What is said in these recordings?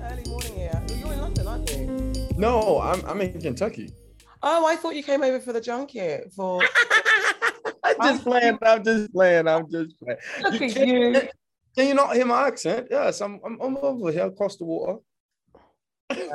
Early morning here. You're in London, aren't you? No, I'm I'm in Kentucky. Oh, I thought you came over for the junket for. I'm just playing. I'm just playing. I'm just playing. Look You at you. Can you not hear my accent? Yes, I'm I'm, I'm over here across the water.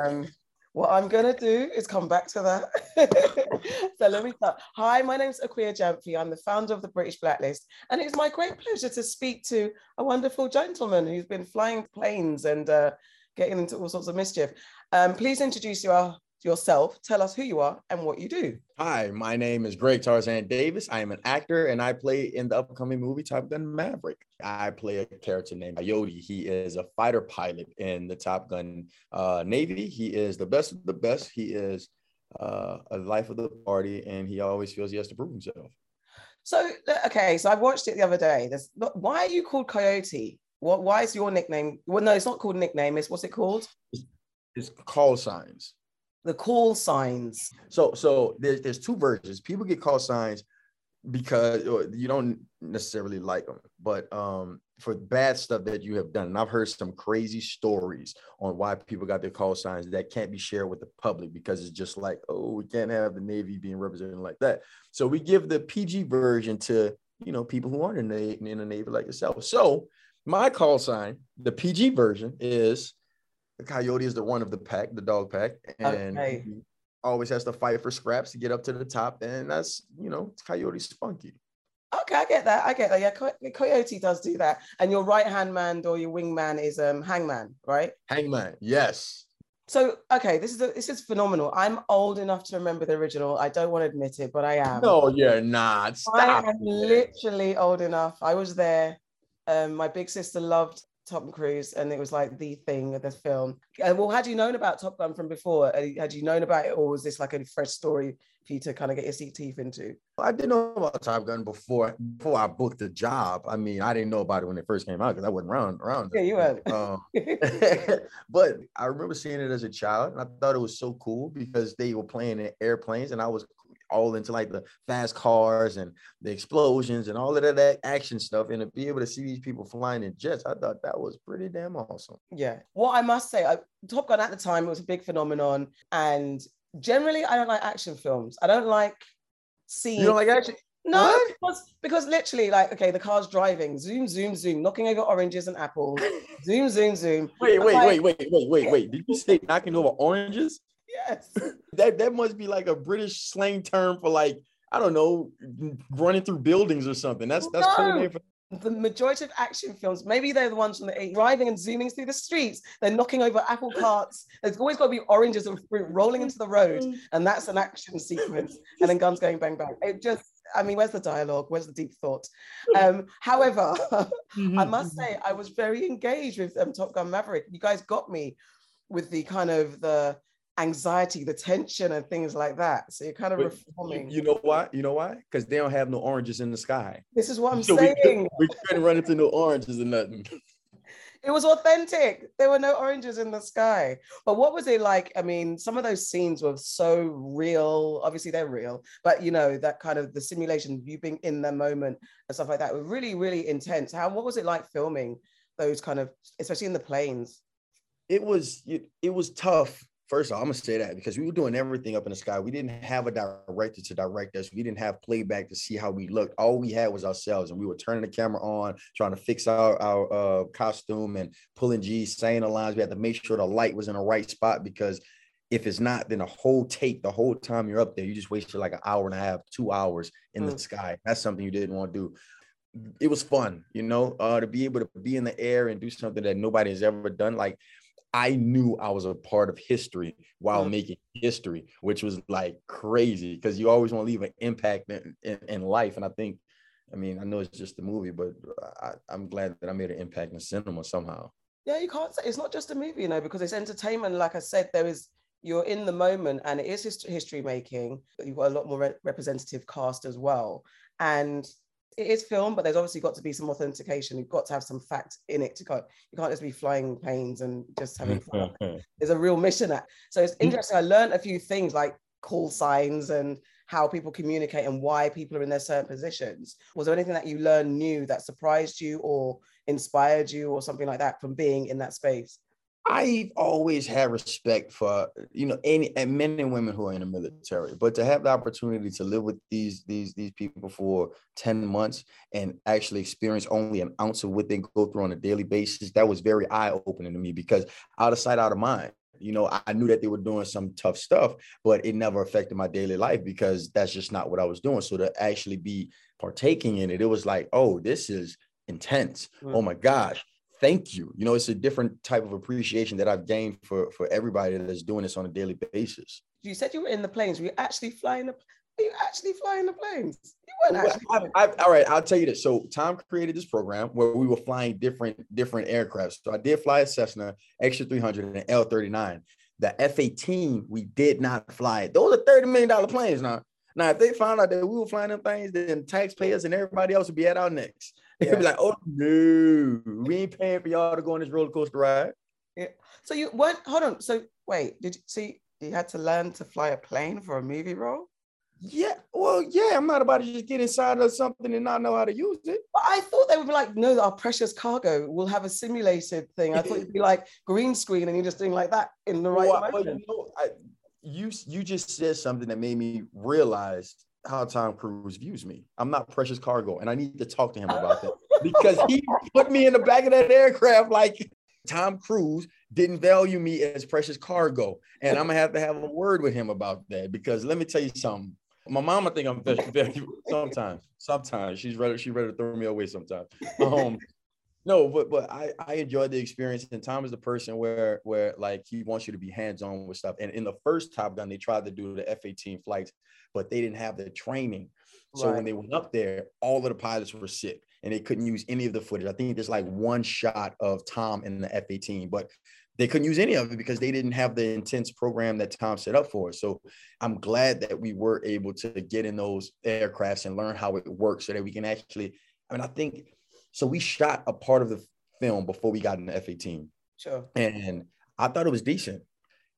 Um, what I'm gonna do is come back to that. so let me start. Hi, my name's Akua Gyamfi. I'm the founder of the British Blacklist, and it's my great pleasure to speak to a wonderful gentleman who's been flying planes and uh, getting into all sorts of mischief. Um, please introduce your, yourself. Tell us who you are and what you do. Hi, my name is Greg Tarzan Davis. I am an actor and I play in the upcoming movie Top Gun Maverick. I play a character named Coyote. He is a fighter pilot in the Top Gun uh, Navy. He is the best of the best. He is uh, a life of the party and he always feels he has to prove himself. So okay, so I watched it the other day. There's why are you called Coyote? What? Why is your nickname? Well, no, it's not called nickname. It's what's it called? It's call signs. The call signs. So so there's there's two versions. People get call signs because you don't necessarily like them, but um for bad stuff that you have done. And I've heard some crazy stories on why people got their call signs that can't be shared with the public because it's just like, oh, we can't have the Navy being represented like that. So we give the PG version to you know people who aren't in the in the Navy like yourself. So my call sign, the PG version, is the coyote is the one of the pack, the dog pack, and Okay. always has to fight for scraps to get up to the top, and that's you know coyote's spunky. Okay, I get that. I get that. Yeah, Co- Coyote does do that. And your right hand man or your wingman is um Hangman, right? Hangman, yes. So okay, this is a, this is phenomenal. I'm old enough to remember the original. I don't want to admit it, but I am. No, you're not. I Stop. am literally old enough. I was there. Um, my big sister loved Tom Cruise, and it was like the thing of the film. Uh, well, had you known about Top Gun from before? Uh, Had you known about it, or was this like a fresh story for you to kind of get your seat teeth into? I didn't know about Top Gun before before I booked the job. I mean, I didn't know about it when it first came out because I wasn't around around. Yeah, you weren't. Um, but I remember seeing it as a child, and I thought it was so cool because they were playing in airplanes, and I was all into like the fast cars and the explosions and all of that, that action stuff. And to be able to see these people flying in jets, I thought that was pretty damn awesome. Yeah. What I must say, I, Top Gun at the time was a big phenomenon, and generally, I don't like action films. I don't like seeing. You know, like action. No, What? because because literally, like, okay, the car's driving, zoom, zoom, zoom, knocking over oranges and apples, zoom, zoom, zoom. Wait, wait, like, wait, wait, wait, wait, wait. Did you say knocking over oranges? Yes. That that must be like a British slang term for like I don't know, running through buildings or something. That's that's code No. name for The majority of action films, maybe they're the ones from the 80s, driving and zooming through the streets. They're knocking over apple carts. There's always got to be oranges and fruit rolling into the road, and that's an action sequence. And then guns going bang bang. It just, I mean, where's the dialogue? Where's the deep thought? Um, however, I must say I was very engaged with um, Top Gun Maverick. You guys got me with the kind of the anxiety, the tension, and things like that. So you're kind of But reforming. You, you know why? You know why? Because they don't have no oranges in the sky. this is what I'm So we, saying. we couldn't run into no oranges or nothing. It was authentic. There were no oranges in the sky. But what was it like? I mean, some of those scenes were so real. Obviously, they're real, but you know, that kind of the simulation, you being in the moment and stuff like that were really, really intense. How what was it like filming those kind of, especially in the planes? It was it, it was tough. First of all, I'm gonna say that because we were doing everything up in the sky. We didn't have a director to direct us. We didn't have playback to see how we looked. All we had was ourselves, and we were turning the camera on, trying to fix our our uh, costume and pulling G's, saying the lines. We had to make sure the light was in the right spot because if it's not, then the whole take, the whole time you're up there, you just wasted like an hour and a half, two hours in the Mm. sky. That's something you didn't want to do. It was fun, you know, uh, to be able to be in the air and do something that nobody has ever done. Like I knew I was a part of history while Mm. making history, which was like crazy because you always want to leave an impact in, in, in life. And I think, I mean, I know it's just a movie, but I, I'm glad that I made an impact in cinema somehow. Yeah, you can't say it's not just a movie, you know, because it's entertainment. Like I said, there is you're in the moment and it is hist- history making. You've got a lot more re- representative cast as well. And it is film, but there's obviously got to be some authentication. You've got to have some fact in it to go. You can't just be flying planes and just having fun. There's a real mission at. So it's mm. interesting. I learned a few things like call signs and how people communicate and why people are in their certain positions. Was there anything that you learned new that surprised you or inspired you or something like that from being in that space? I've always had respect for you know any and men and women who are in the military, but to have the opportunity to live with these these these people for ten months and actually experience only an ounce of what they go through on a daily basis, that was very eye opening to me because out of sight, out of mind. You know, I knew that they were doing some tough stuff, but it never affected my daily life because that's just not what I was doing. So to actually be partaking in it, it was like, oh, this is intense. Mm. Oh my gosh thank you. You know, it's a different type of appreciation that I've gained for for everybody that's doing this on a daily basis. You said you were in the planes. Were you actually flying the? Are you actually flying the planes? You weren't actually. Well, I, I, all right, I'll tell you this. So Tom created this program where we were flying different different aircrafts. So I did fly a Cessna Extra 300 and L 39. The F 18 we did not fly it. Those are 30 million dollar planes now. Now, if they found out that we were flying them things, then taxpayers and everybody else would be at our necks. They'd yeah. be like, "Oh no, we ain't paying for y'all to go on this roller coaster ride." Yeah. So you went. Hold on. So wait, did you see? You had to learn to fly a plane for a movie role. Yeah, well, yeah, I'm not about to just get inside of something and not know how to use it. But I thought they would be like, no, our precious cargo will have a simulated thing. I thought it'd be like green screen and you're just doing like that in the right well, well, you, know, I, you you just said something that made me realize how Tom Cruise views me. I'm not precious cargo, and I need to talk to him about that because he put me in the back of that aircraft like Tom Cruise didn't value me as precious cargo, and I'm gonna have to have a word with him about that because let me tell you something. My mama think I'm sometimes. Sometimes she's ready. She's ready to throw me away. Sometimes. Um, no, but but I I enjoyed the experience, and Tom is the person where where like he wants you to be hands on with stuff. And in the first Top Gun, they tried to do the F-18 flights, but they didn't have the training. So right. when they went up there, all of the pilots were sick and they couldn't use any of the footage. I think there's like one shot of Tom in the F-18, but they couldn't use any of it because they didn't have the intense program that Tom set up for us. So I'm glad that we were able to get in those aircrafts and learn how it works so that we can actually. I mean, I think so. We shot a part of the film before we got in the F-18. Sure. And I thought it was decent.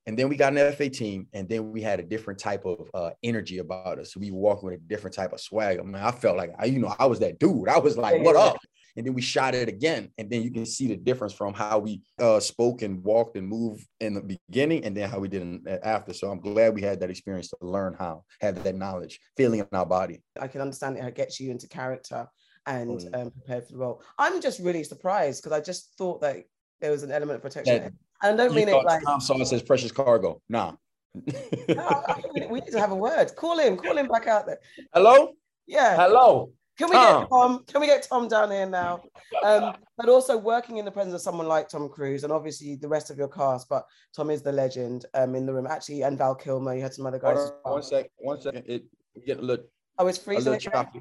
And then we got an F-18, and then we had a different type of uh, energy about us. So we were walking with a different type of swag. I mean, I felt like I, you know, I was that dude. I was like, "What up?" And then we shot it again, and then you can see the difference from how we uh, spoke and walked and moved in the beginning, and then how we did in, after. So I'm glad we had that experience to learn how, have that knowledge, feeling in our body. I can understand it. How it gets you into character and mm. um, prepared for the role. I'm just really surprised because I just thought that there was an element of protection. That, I don't mean it like Tom saw says precious cargo. Nah. no, we need to have a word. Call him. Call him back out there. Hello. Yeah. Hello. Can we Tom. get Tom? Can we get Tom down here now? Um, but also working in the presence of someone like Tom Cruise and obviously the rest of your cast, but Tom is the legend um, in the room. Actually, and Val Kilmer, you had some other guys. Well. One second, one second. It get a little. Oh, it's freezing. A choppy.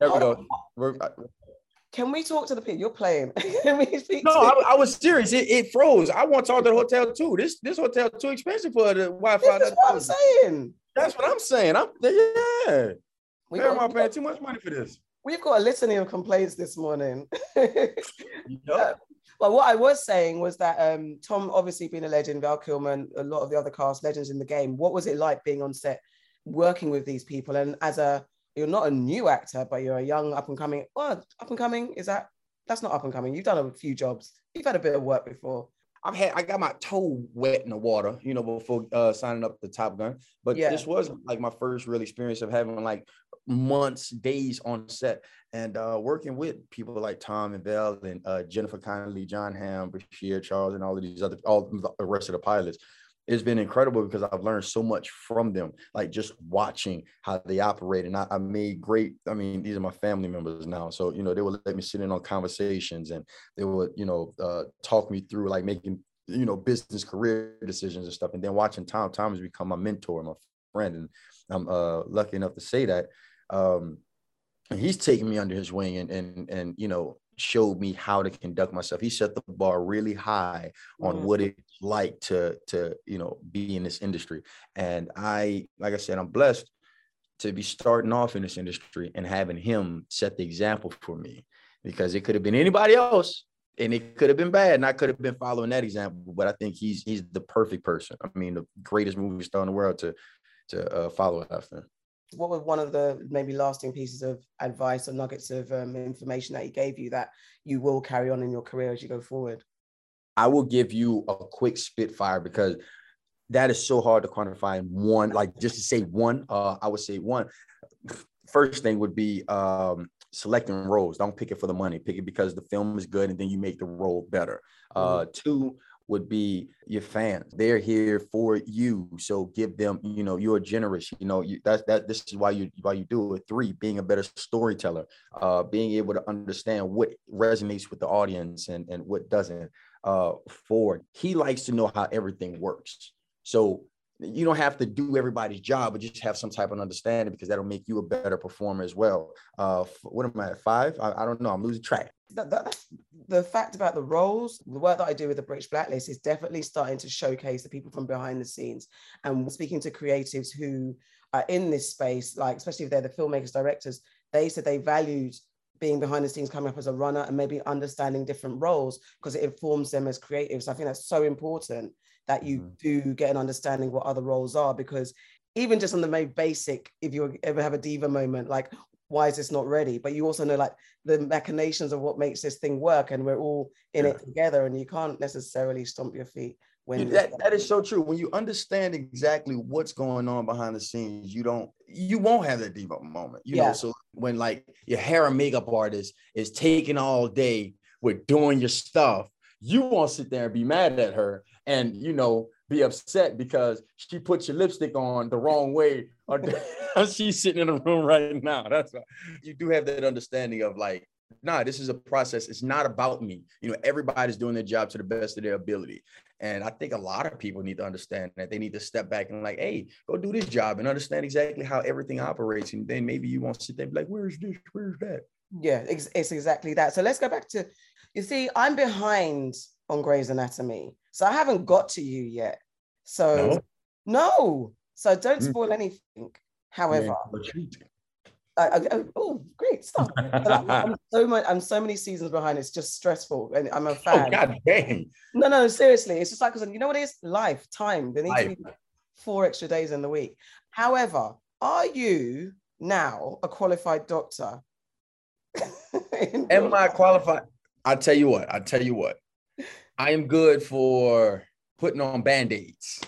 There we go. Can we talk to the people? You're playing. Can we speak? No, I, I, was serious. It, it, froze. I want to talk to the hotel too. This this hotel too expensive for the Wi-Fi. That's what I'm saying. That's what I'm saying. I'm yeah. We I paying too much money for this? We've got a litany of complaints this morning. yep. uh, but what I was saying was that um, Tom, obviously being a legend, Val Kilmer, a lot of the other cast legends in the game. What was it like being on set, working with these people, and as a you're not a new actor, but you're a young up and coming. Well, up and coming is that? That's not up and coming. You've done a few jobs. You've had a bit of work before. I've had I got my toe wet in the water, you know, before uh, signing up the Top Gun. But yeah. this was like my first real experience of having like months, days on set, and uh, working with people like Tom and Val and uh, Jennifer Connelly, Jon Hamm, Bashir Charles, and all of these other all the rest of the pilots it's been incredible because I've learned so much from them, like just watching how they operate. And I, I, made great, I mean, these are my family members now. So, you know, they would let me sit in on conversations and they would, you know, uh, talk me through like making, you know, business career decisions and stuff. And then watching Tom, Tom has become my mentor, my friend. And I'm uh, lucky enough to say that. Um, and he's taking me under his wing and, and, and, you know, showed me how to conduct myself. He set the bar really high on mm. what it's like to to you know be in this industry. And I, like I said, I'm blessed to be starting off in this industry and having him set the example for me because it could have been anybody else and it could have been bad and I could have been following that example but I think he's he's the perfect person I mean the greatest movie star in the world to to uh, follow after what were one of the maybe lasting pieces of advice or nuggets of um, information that he gave you that you will carry on in your career as you go forward? I will give you a quick spitfire because that is so hard to quantify in one. Like just to say one, uh, I would say one. First thing would be um, selecting roles. Don't pick it for the money. Pick it because the film is good, and then you make the role better. Uh, mm-hmm. Two would be your fans. They're here for you, so give them. You know, you're generous. You know, you, that's that. This is why you why you do it. Three, being a better storyteller, uh, being able to understand what resonates with the audience and and what doesn't. Uh, four, he likes to know how everything works. So you don't have to do everybody's job, but just have some type of understanding because that'll make you a better performer as well. Uh, what am I at five? I, I don't know. I'm losing track. That, that, the fact about the roles, the work that I do with the British Blacklist is definitely starting to showcase the people from behind the scenes. And speaking to creatives who are in this space, like especially if they're the filmmakers, directors, they said they valued being behind the scenes, coming up as a runner, and maybe understanding different roles because it informs them as creatives. I think that's so important that you mm-hmm. do get an understanding what other roles are because even just on the very basic, if you ever have a diva moment, like why is this not ready? But you also know like the machinations of what makes this thing work, and we're all in yeah. it together, and you can't necessarily stomp your feet. When that, that is so true. When you understand exactly what's going on behind the scenes, you don't you won't have that diva moment. You yeah. know, so when like your hair and makeup artist is taking all day with doing your stuff, you won't sit there and be mad at her and you know be upset because she put your lipstick on the wrong way or she's sitting in a room right now. That's why you do have that understanding of like, nah, this is a process. It's not about me. You know, everybody's doing their job to the best of their ability. And I think a lot of people need to understand that they need to step back and like, hey, go do this job and understand exactly how everything operates. And then maybe you won't sit there and be like, where's this? Where's that? Yeah, it's, it's exactly that. So let's go back to, you see, I'm behind on Grey's Anatomy. So I haven't got to you yet. So no, no. so don't hmm. spoil anything. However, I, I, oh, great stuff! I'm so much. I'm so many seasons behind. It's just stressful, and I'm a oh, fan. Oh God dang! No, no, seriously. It's just like you know what it is? Life, time. There needs to be four extra days in the week. However, are you now a qualified doctor? Am I qualified? I tell you what. I tell you what. I am good for putting on band-aids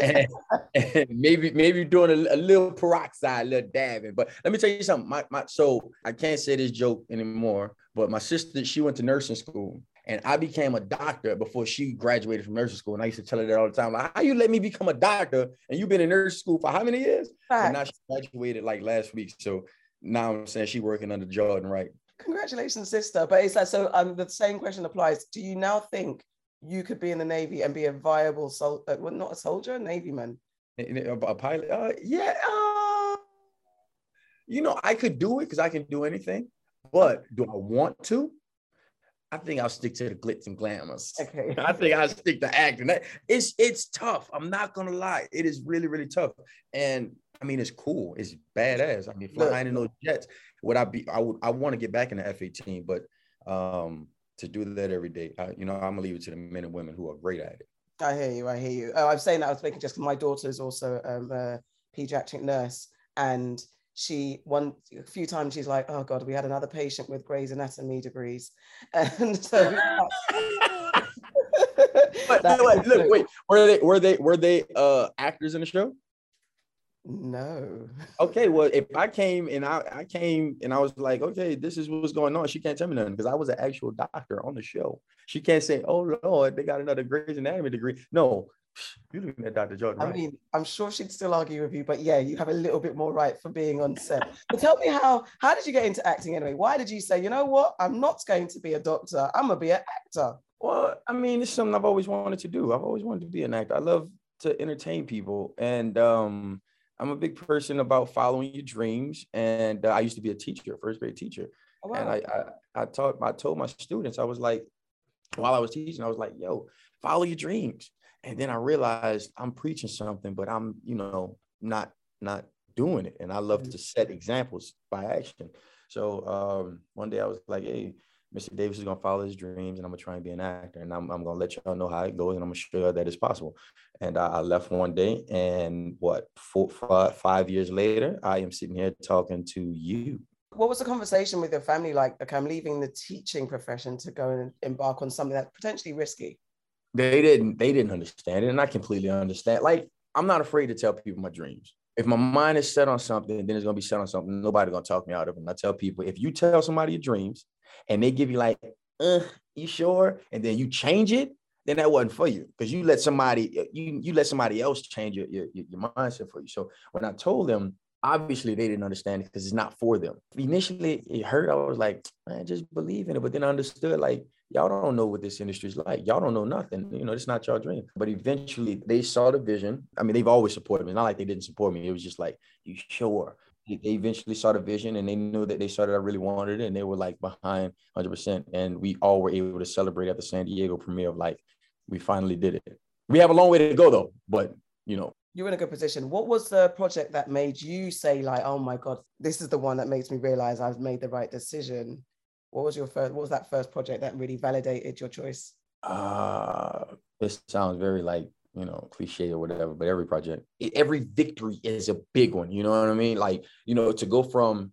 and, and, maybe maybe doing a, a, little peroxide, a little dabbing. But let me tell you something. My, my so I can't say this joke anymore, but my sister, she went to nursing school. And I became a doctor before she graduated from nursing school. And I used to tell her that all the time. Like, how you let me become a doctor? And you've been in nursing school for how many years? And now she graduated like last week. So now I'm saying she's working under Jordan, right? Congratulations, sister. But it's like so. Um, the same question applies. Do you now think you could be in the navy and be a viable sol- uh, well, not a soldier, a navy man? A pilot? Uh, yeah. Uh, you know, I could do it because I can do anything. But do I want to? I think I'll stick to the glitz and glamours. Okay. I think I'll stick to acting. It's it's tough. I'm not gonna lie. It is really really tough. And I mean, it's cool. It's badass. I mean, flying in those jets would I be? I would. I want to get back in the F-18, but um, to do that every day, I, you know, I'm gonna leave it to the men and women who are great at it. I hear you. I hear you. Oh, I'm saying that I was making just my daughter is also um, a pediatric nurse, and she one a few times she's like, "Oh God, we had another patient with Grey's Anatomy degrees," and so. but look, look, wait, were they were they were they uh actors in the show? No. Okay, well, if I came and I, I came and I was like, okay, this is what's going on, she can't tell me nothing because I was an actual doctor on the show. She can't say, oh Lord, they got another Grey's Anatomy degree. No, you looking at Dr. Jordan. Right? I mean, I'm sure she'd still argue with you, but yeah, you have a little bit more right for being on set. but tell me how how did you get into acting anyway? Why did you say, you know what, I'm not going to be a doctor, I'm gonna be an actor? Well, I mean, it's something I've always wanted to do. I've always wanted to be an actor. I love to entertain people. And um I'm a big person about following your dreams. And uh, I used to be a teacher, first grade teacher. Oh, wow. And I, I, I taught, I told my students, I was like, while I was teaching, I was like, yo, follow your dreams. And then I realized I'm preaching something, but I'm, you know, not, not doing it. And I love to set examples by action. So um, one day I was like, hey, Mr. Davis is gonna follow his dreams, and I'm gonna try and be an actor, and I'm, I'm gonna let y'all know how it goes, and I'm gonna show you that it's possible. And I, I left one day, and what four, five, five years later, I am sitting here talking to you. What was the conversation with your family like? Okay, I'm leaving the teaching profession to go and embark on something that's potentially risky. They didn't. They didn't understand it, and I completely understand. Like I'm not afraid to tell people my dreams. If my mind is set on something, then it's gonna be set on something. Nobody gonna talk me out of it. And I tell people, if you tell somebody your dreams, and they give you like, uh, you sure? And then you change it, then that wasn't for you because you let somebody you you let somebody else change your, your your mindset for you. So when I told them, obviously they didn't understand it because it's not for them. Initially, it hurt. I was like, man, just believe in it. But then I understood like y'all don't know what this industry is like. Y'all don't know nothing. You know, it's not your dream. But eventually they saw the vision. I mean, they've always supported me. Not like they didn't support me. It was just like, you sure? They eventually saw the vision and they knew that they saw that I really wanted it and they were like behind 100%. And we all were able to celebrate at the San Diego premiere of like, we finally did it. We have a long way to go though, but you know. You're in a good position. What was the project that made you say like, oh my God, this is the one that makes me realize I've made the right decision? What was your first, what was that first project that really validated your choice? Uh, it sounds very like, you know, cliche or whatever, but every project, every victory is a big one. You know what I mean? Like, you know, to go from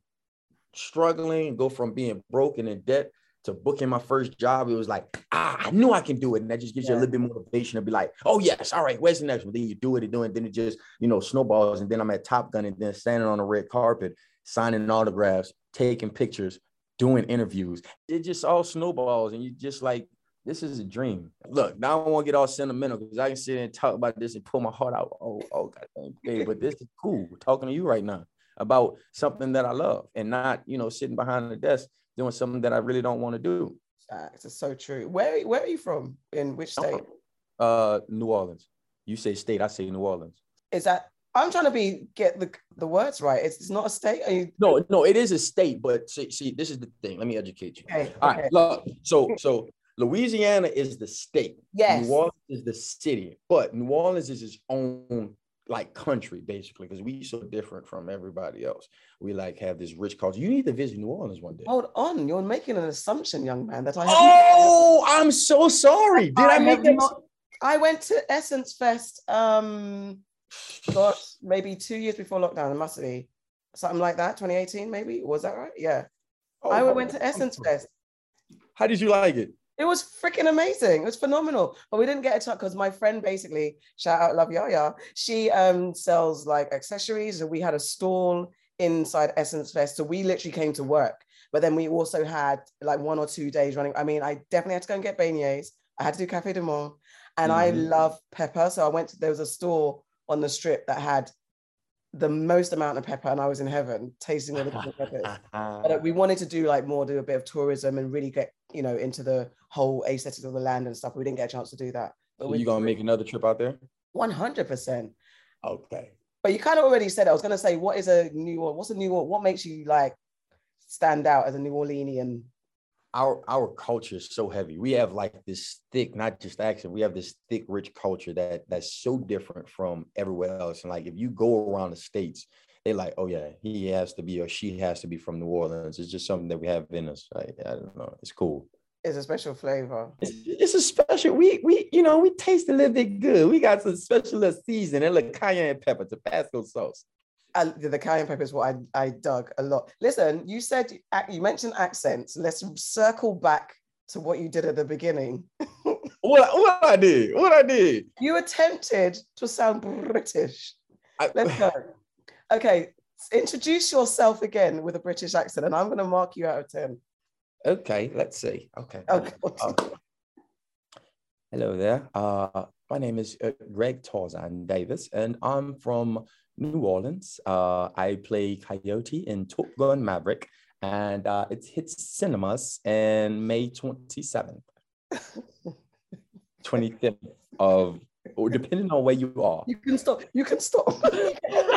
struggling, go from being broken in debt to booking my first job, it was like, ah, I knew I can do it. And that just gives yeah. you a little bit motivation to be like, oh, yes, all right, where's the next one? Then you do it and do it. Then it just, you know, snowballs. And then I'm at Top Gun and then standing on the red carpet, signing autographs, taking pictures, doing interviews. It just all snowballs. And you just like, this is a dream. Look, now I don't want to get all sentimental because I can sit and talk about this and pull my heart out. Oh, oh, God, okay. but this is cool talking to you right now about something that I love and not, you know, sitting behind the desk doing something that I really don't want to do. Facts. It's so true. Where where are you from? In which state? Uh, New Orleans. You say state, I say New Orleans. Is that I'm trying to be get the, the words right. It's, it's not a state. You... No, no, it is a state, but see, see, this is the thing. Let me educate you. Okay, All okay. right, look. So, so Louisiana is the state. Yes. New Orleans is the city, but New Orleans is its own like country basically because we so different from everybody else. We like have this rich culture. You need to visit New Orleans one day. Hold on, you're making an assumption, young man, that I. Oh, I'm so sorry. Did I, I make that? Not, I went to Essence Fest. Um, maybe two years before lockdown. It must be something like that. 2018, maybe was that right? Yeah. Oh, I went to Essence Fest. How did you like it? It was freaking amazing. It was phenomenal. But we didn't get a chance because my friend basically, shout out Love Yaya, she um sells like accessories and we had a stall inside Essence Fest. So we literally came to work. But then we also had like one or two days running. I mean, I definitely had to go and get beignets. I had to do Cafe du Monde. And mm-hmm. I love pepper. So I went to, there was a store on the strip that had the most amount of pepper and I was in heaven tasting all the peppers. but we wanted to do like more, do a bit of tourism and really get, you know, into the whole aesthetics of the land and stuff. We didn't get a chance to do that. But so you gonna make another trip out there? 100%. Okay. But you kind of already said, I was gonna say, what is a New Orleans? What's a New Orleans? What makes you like stand out as a New Orleanian? our our culture is so heavy. We have like this thick, not just accent. We have this thick, rich culture that that's so different from everywhere else. And like if you go around the states, they're like, oh yeah, he has to be or she has to be from New Orleans. It's just something that we have in us. Like, I don't know. It's cool. It's a special flavor. It's, it's a special. We we you know we taste a little bit good. We got some special season and like cayenne pepper, Tabasco sauce. I, the cayenne pepper is what I, I dug a lot. Listen, you said you mentioned accents. Let's circle back to what you did at the beginning. what, what I did? What I did? You attempted to sound British. I, Let's go. Okay, introduce yourself again with a British accent, and I'm going to mark you out of ten. Okay, let's see. Okay. Okay. Uh, hello there. Uh, my name is uh, Greg Tarzan Davis, and I'm from New Orleans. Uh, I play Coyote in Top Gun Maverick, and uh, it hits cinemas in May 27th, 25th of, or depending on where you are. You can stop. You can stop.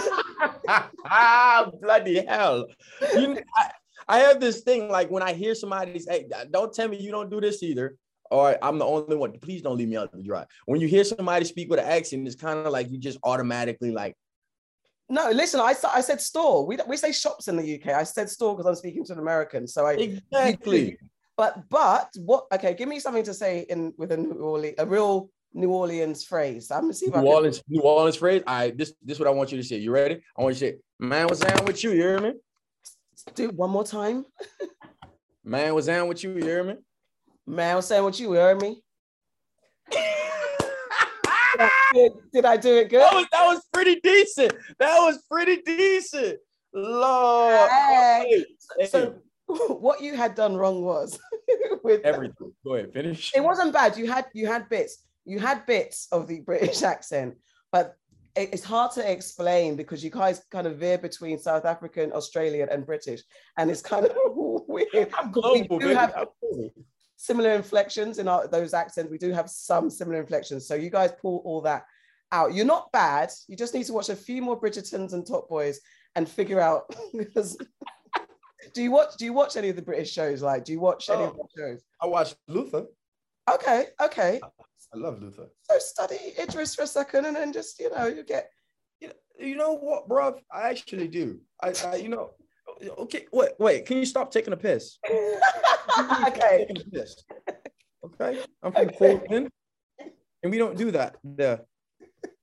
ah, bloody hell. You, I, I have this thing like when I hear somebody say, hey, don't tell me you don't do this either or I'm the only one. Please don't leave me out to dry. When you hear somebody speak with an accent, it's kind of like you just automatically like, no, listen, I, I said store. We, we say shops in the UK. I said store because I'm speaking to an American. So I exactly. But but what? Okay, give me something to say in with a New Orleans, a real New Orleans phrase. I'm gonna see if New Orleans, New Orleans phrase. I this this is what I want you to say. You ready? I want you to say, "Man, what's down with you?" You hear me? Do one more time. Man, what's down with you? You hear me? Man, what's down with you? You hear me? did, did I do it good? That was, that was pretty decent. That was pretty decent. Lord. Hey. Hey, So what you had done wrong was with everything. Go ahead, finish. it wasn't bad. You had you had bits. You had bits of the British accent, but it's hard to explain because you guys kind of veer between South African, Australian, and British, and it's kind of weird. I'm We global, do have similar inflections in our those accents. We do have some similar inflections. So you guys pull all that out. You're not bad. You just need to watch a few more Bridgertons and Top Boys and figure out. Do you watch? Do you watch any of the British shows? Like, do you watch any oh, of Oh. the shows? I watched Luther. Okay, okay. I love Luther. So study Idris for a second, and then just you know you get. You know, you know what, bro? I actually do. I, I, you know, okay. Wait, wait. Can you stop taking a piss? okay. Taking a piss. Okay. I'm from Okay. Portland, and we don't do that. Yeah.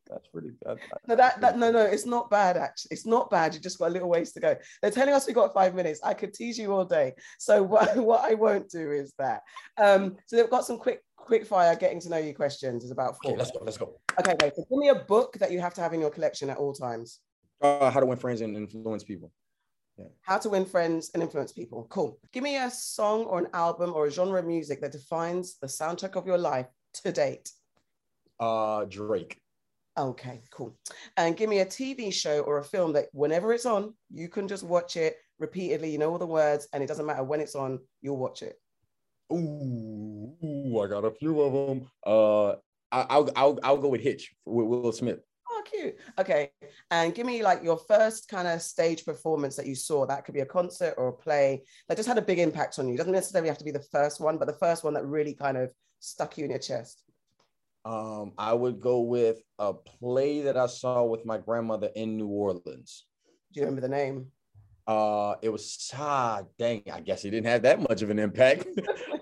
That's pretty bad. No, that, that no no, it's not bad actually. It's not bad. You just got a little ways to go. They're telling us we got five minutes. I could tease you all day. So what, what I won't do is that. Um, so they've got some quick quick fire getting to know you questions. Is about four. Okay, let's go. Let's go. Okay, okay. So give me a book that you have to have in your collection at all times. Uh, how to win friends and influence people. How to win friends and influence people. Cool. Give me a song or an album or a genre of music that defines the soundtrack of your life to date. Uh, Drake. Okay, cool. And give me a TV show or a film that whenever it's on, you can just watch it repeatedly. You know all the words, and it doesn't matter when it's on, you'll watch it. Ooh, ooh, I got a few of them. Uh, I, I'll I'll I'll go with Hitch with Will Smith. Oh, cute. Okay. And give me like your first kind of stage performance that you saw. That could be a concert or a play that just had a big impact on you. Doesn't necessarily have to be the first one, but the first one that really kind of stuck you in your chest. Um, I would go with a play that I saw with my grandmother in New Orleans. Do you remember the name? Uh, it was ah dang, I guess it didn't have that much of an impact.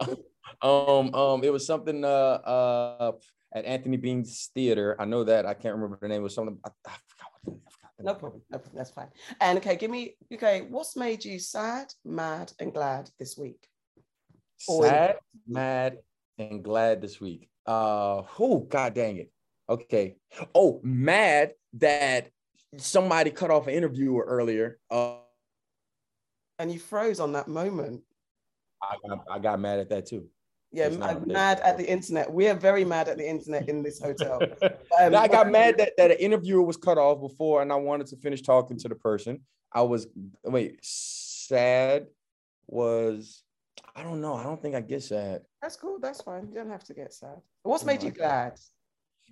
um, um, it was something uh uh at Anthony Bean's theater. I know that I can't remember the name. It was something I, I forgot what I forgot the No problem. No problem. That's fine. And okay, give me okay. What's made you sad, mad, and glad this week? Or- Sad, mad, and glad this week. Uh, oh god dang it. Okay. Oh, mad that somebody cut off an interviewer earlier. Uh, And you froze on that moment. I got, I got mad at that too. Yeah, I'm mad at the internet. We are very mad at the internet in this hotel. Um, I got mad that, that an interviewer was cut off before and I wanted to finish talking to the person. I was wait, sad was I don't know. I don't think I get sad. That's cool. That's fine. You don't have to get sad. What's Oh made you glad?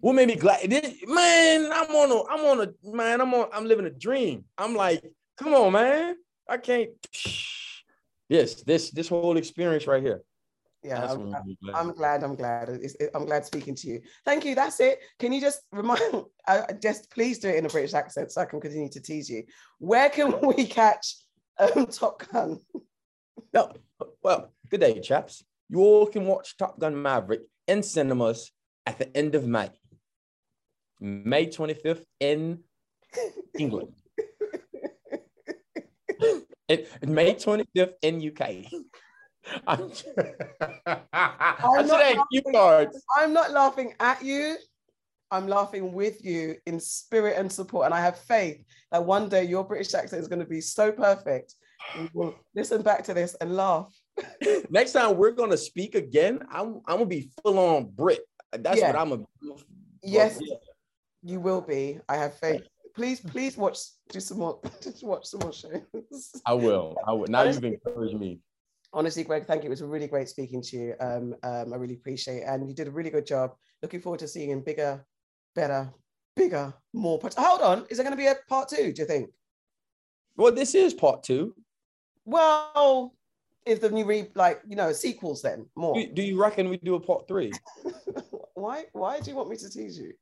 What made me glad? Man, I'm on a, I'm on a, man, I'm on, I'm living a dream. I'm like, come on, man. I can't. This, this, this whole experience right here. Yeah, I'm, what made me glad. I'm glad. I'm glad. It's, I'm glad speaking to you. Thank you. That's it. Can you just remind? I just please do it in a British accent so I can continue to tease you. Where can we catch um, Top Gun? No, well, good day, chaps. You all can watch Top Gun Maverick in cinemas at the end of May. May 25th in England. It, May 25th in UK. I'm, I not should you laughing. I'm not laughing at you. I'm laughing with you in spirit and support. And I have faith that one day your British accent is going to be so perfect. We will listen back to this and laugh. Next time we're gonna speak again, I'm I'm gonna be full on Brit. That's Yeah. what I'm going a Yes, you will be. I have faith. Please, please watch, do some more, just watch some more shows. I will. I will. Now you've encouraged me. Honestly, Greg, thank you. It was really great speaking to you. Um, um, I really appreciate it. And you did a really good job. Looking forward to seeing bigger, better, bigger, more. Part- Hold on. Is there going to be a part two, do you think? Well, this is part two. Well, if the new re like you know sequels, then more. Do, do you reckon we do a part three? why? Why do you want me to tease you?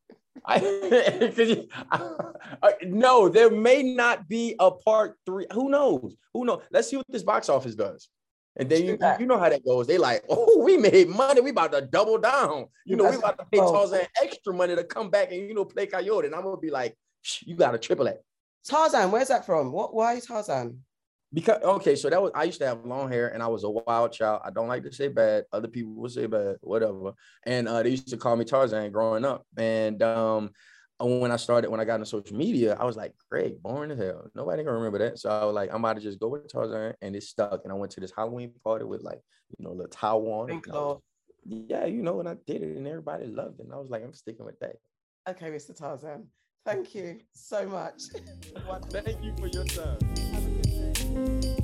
I, you- I- no, there may not be a part three. Who knows? Who knows? Let's see what this box office does. And then you, you know how that goes. They like, oh, we made money. We about to double down. You know, we about to pay. Tarzan extra money to come back and you know play Coyote. And I'm gonna be like, Shh, you got to triple that. Tarzan, where's that from? What? Why Tarzan? Because okay, so that was I used to have long hair and I was a wild child. I don't like to say bad. Other people will say bad, whatever. And uh, they used to call me Tarzan growing up. And um, when I started, when I got into social media, I was like, Greg, boring as hell. Nobody gonna remember that. So I was like, I'm about to just go with Tarzan, and it stuck. And I went to this Halloween party with like, you know, the Taiwan. Yeah, you know, and I did it, and everybody loved it. And I was like, I'm sticking with that. Okay, Mr. Tarzan. Thank you so much. Thank you for your time.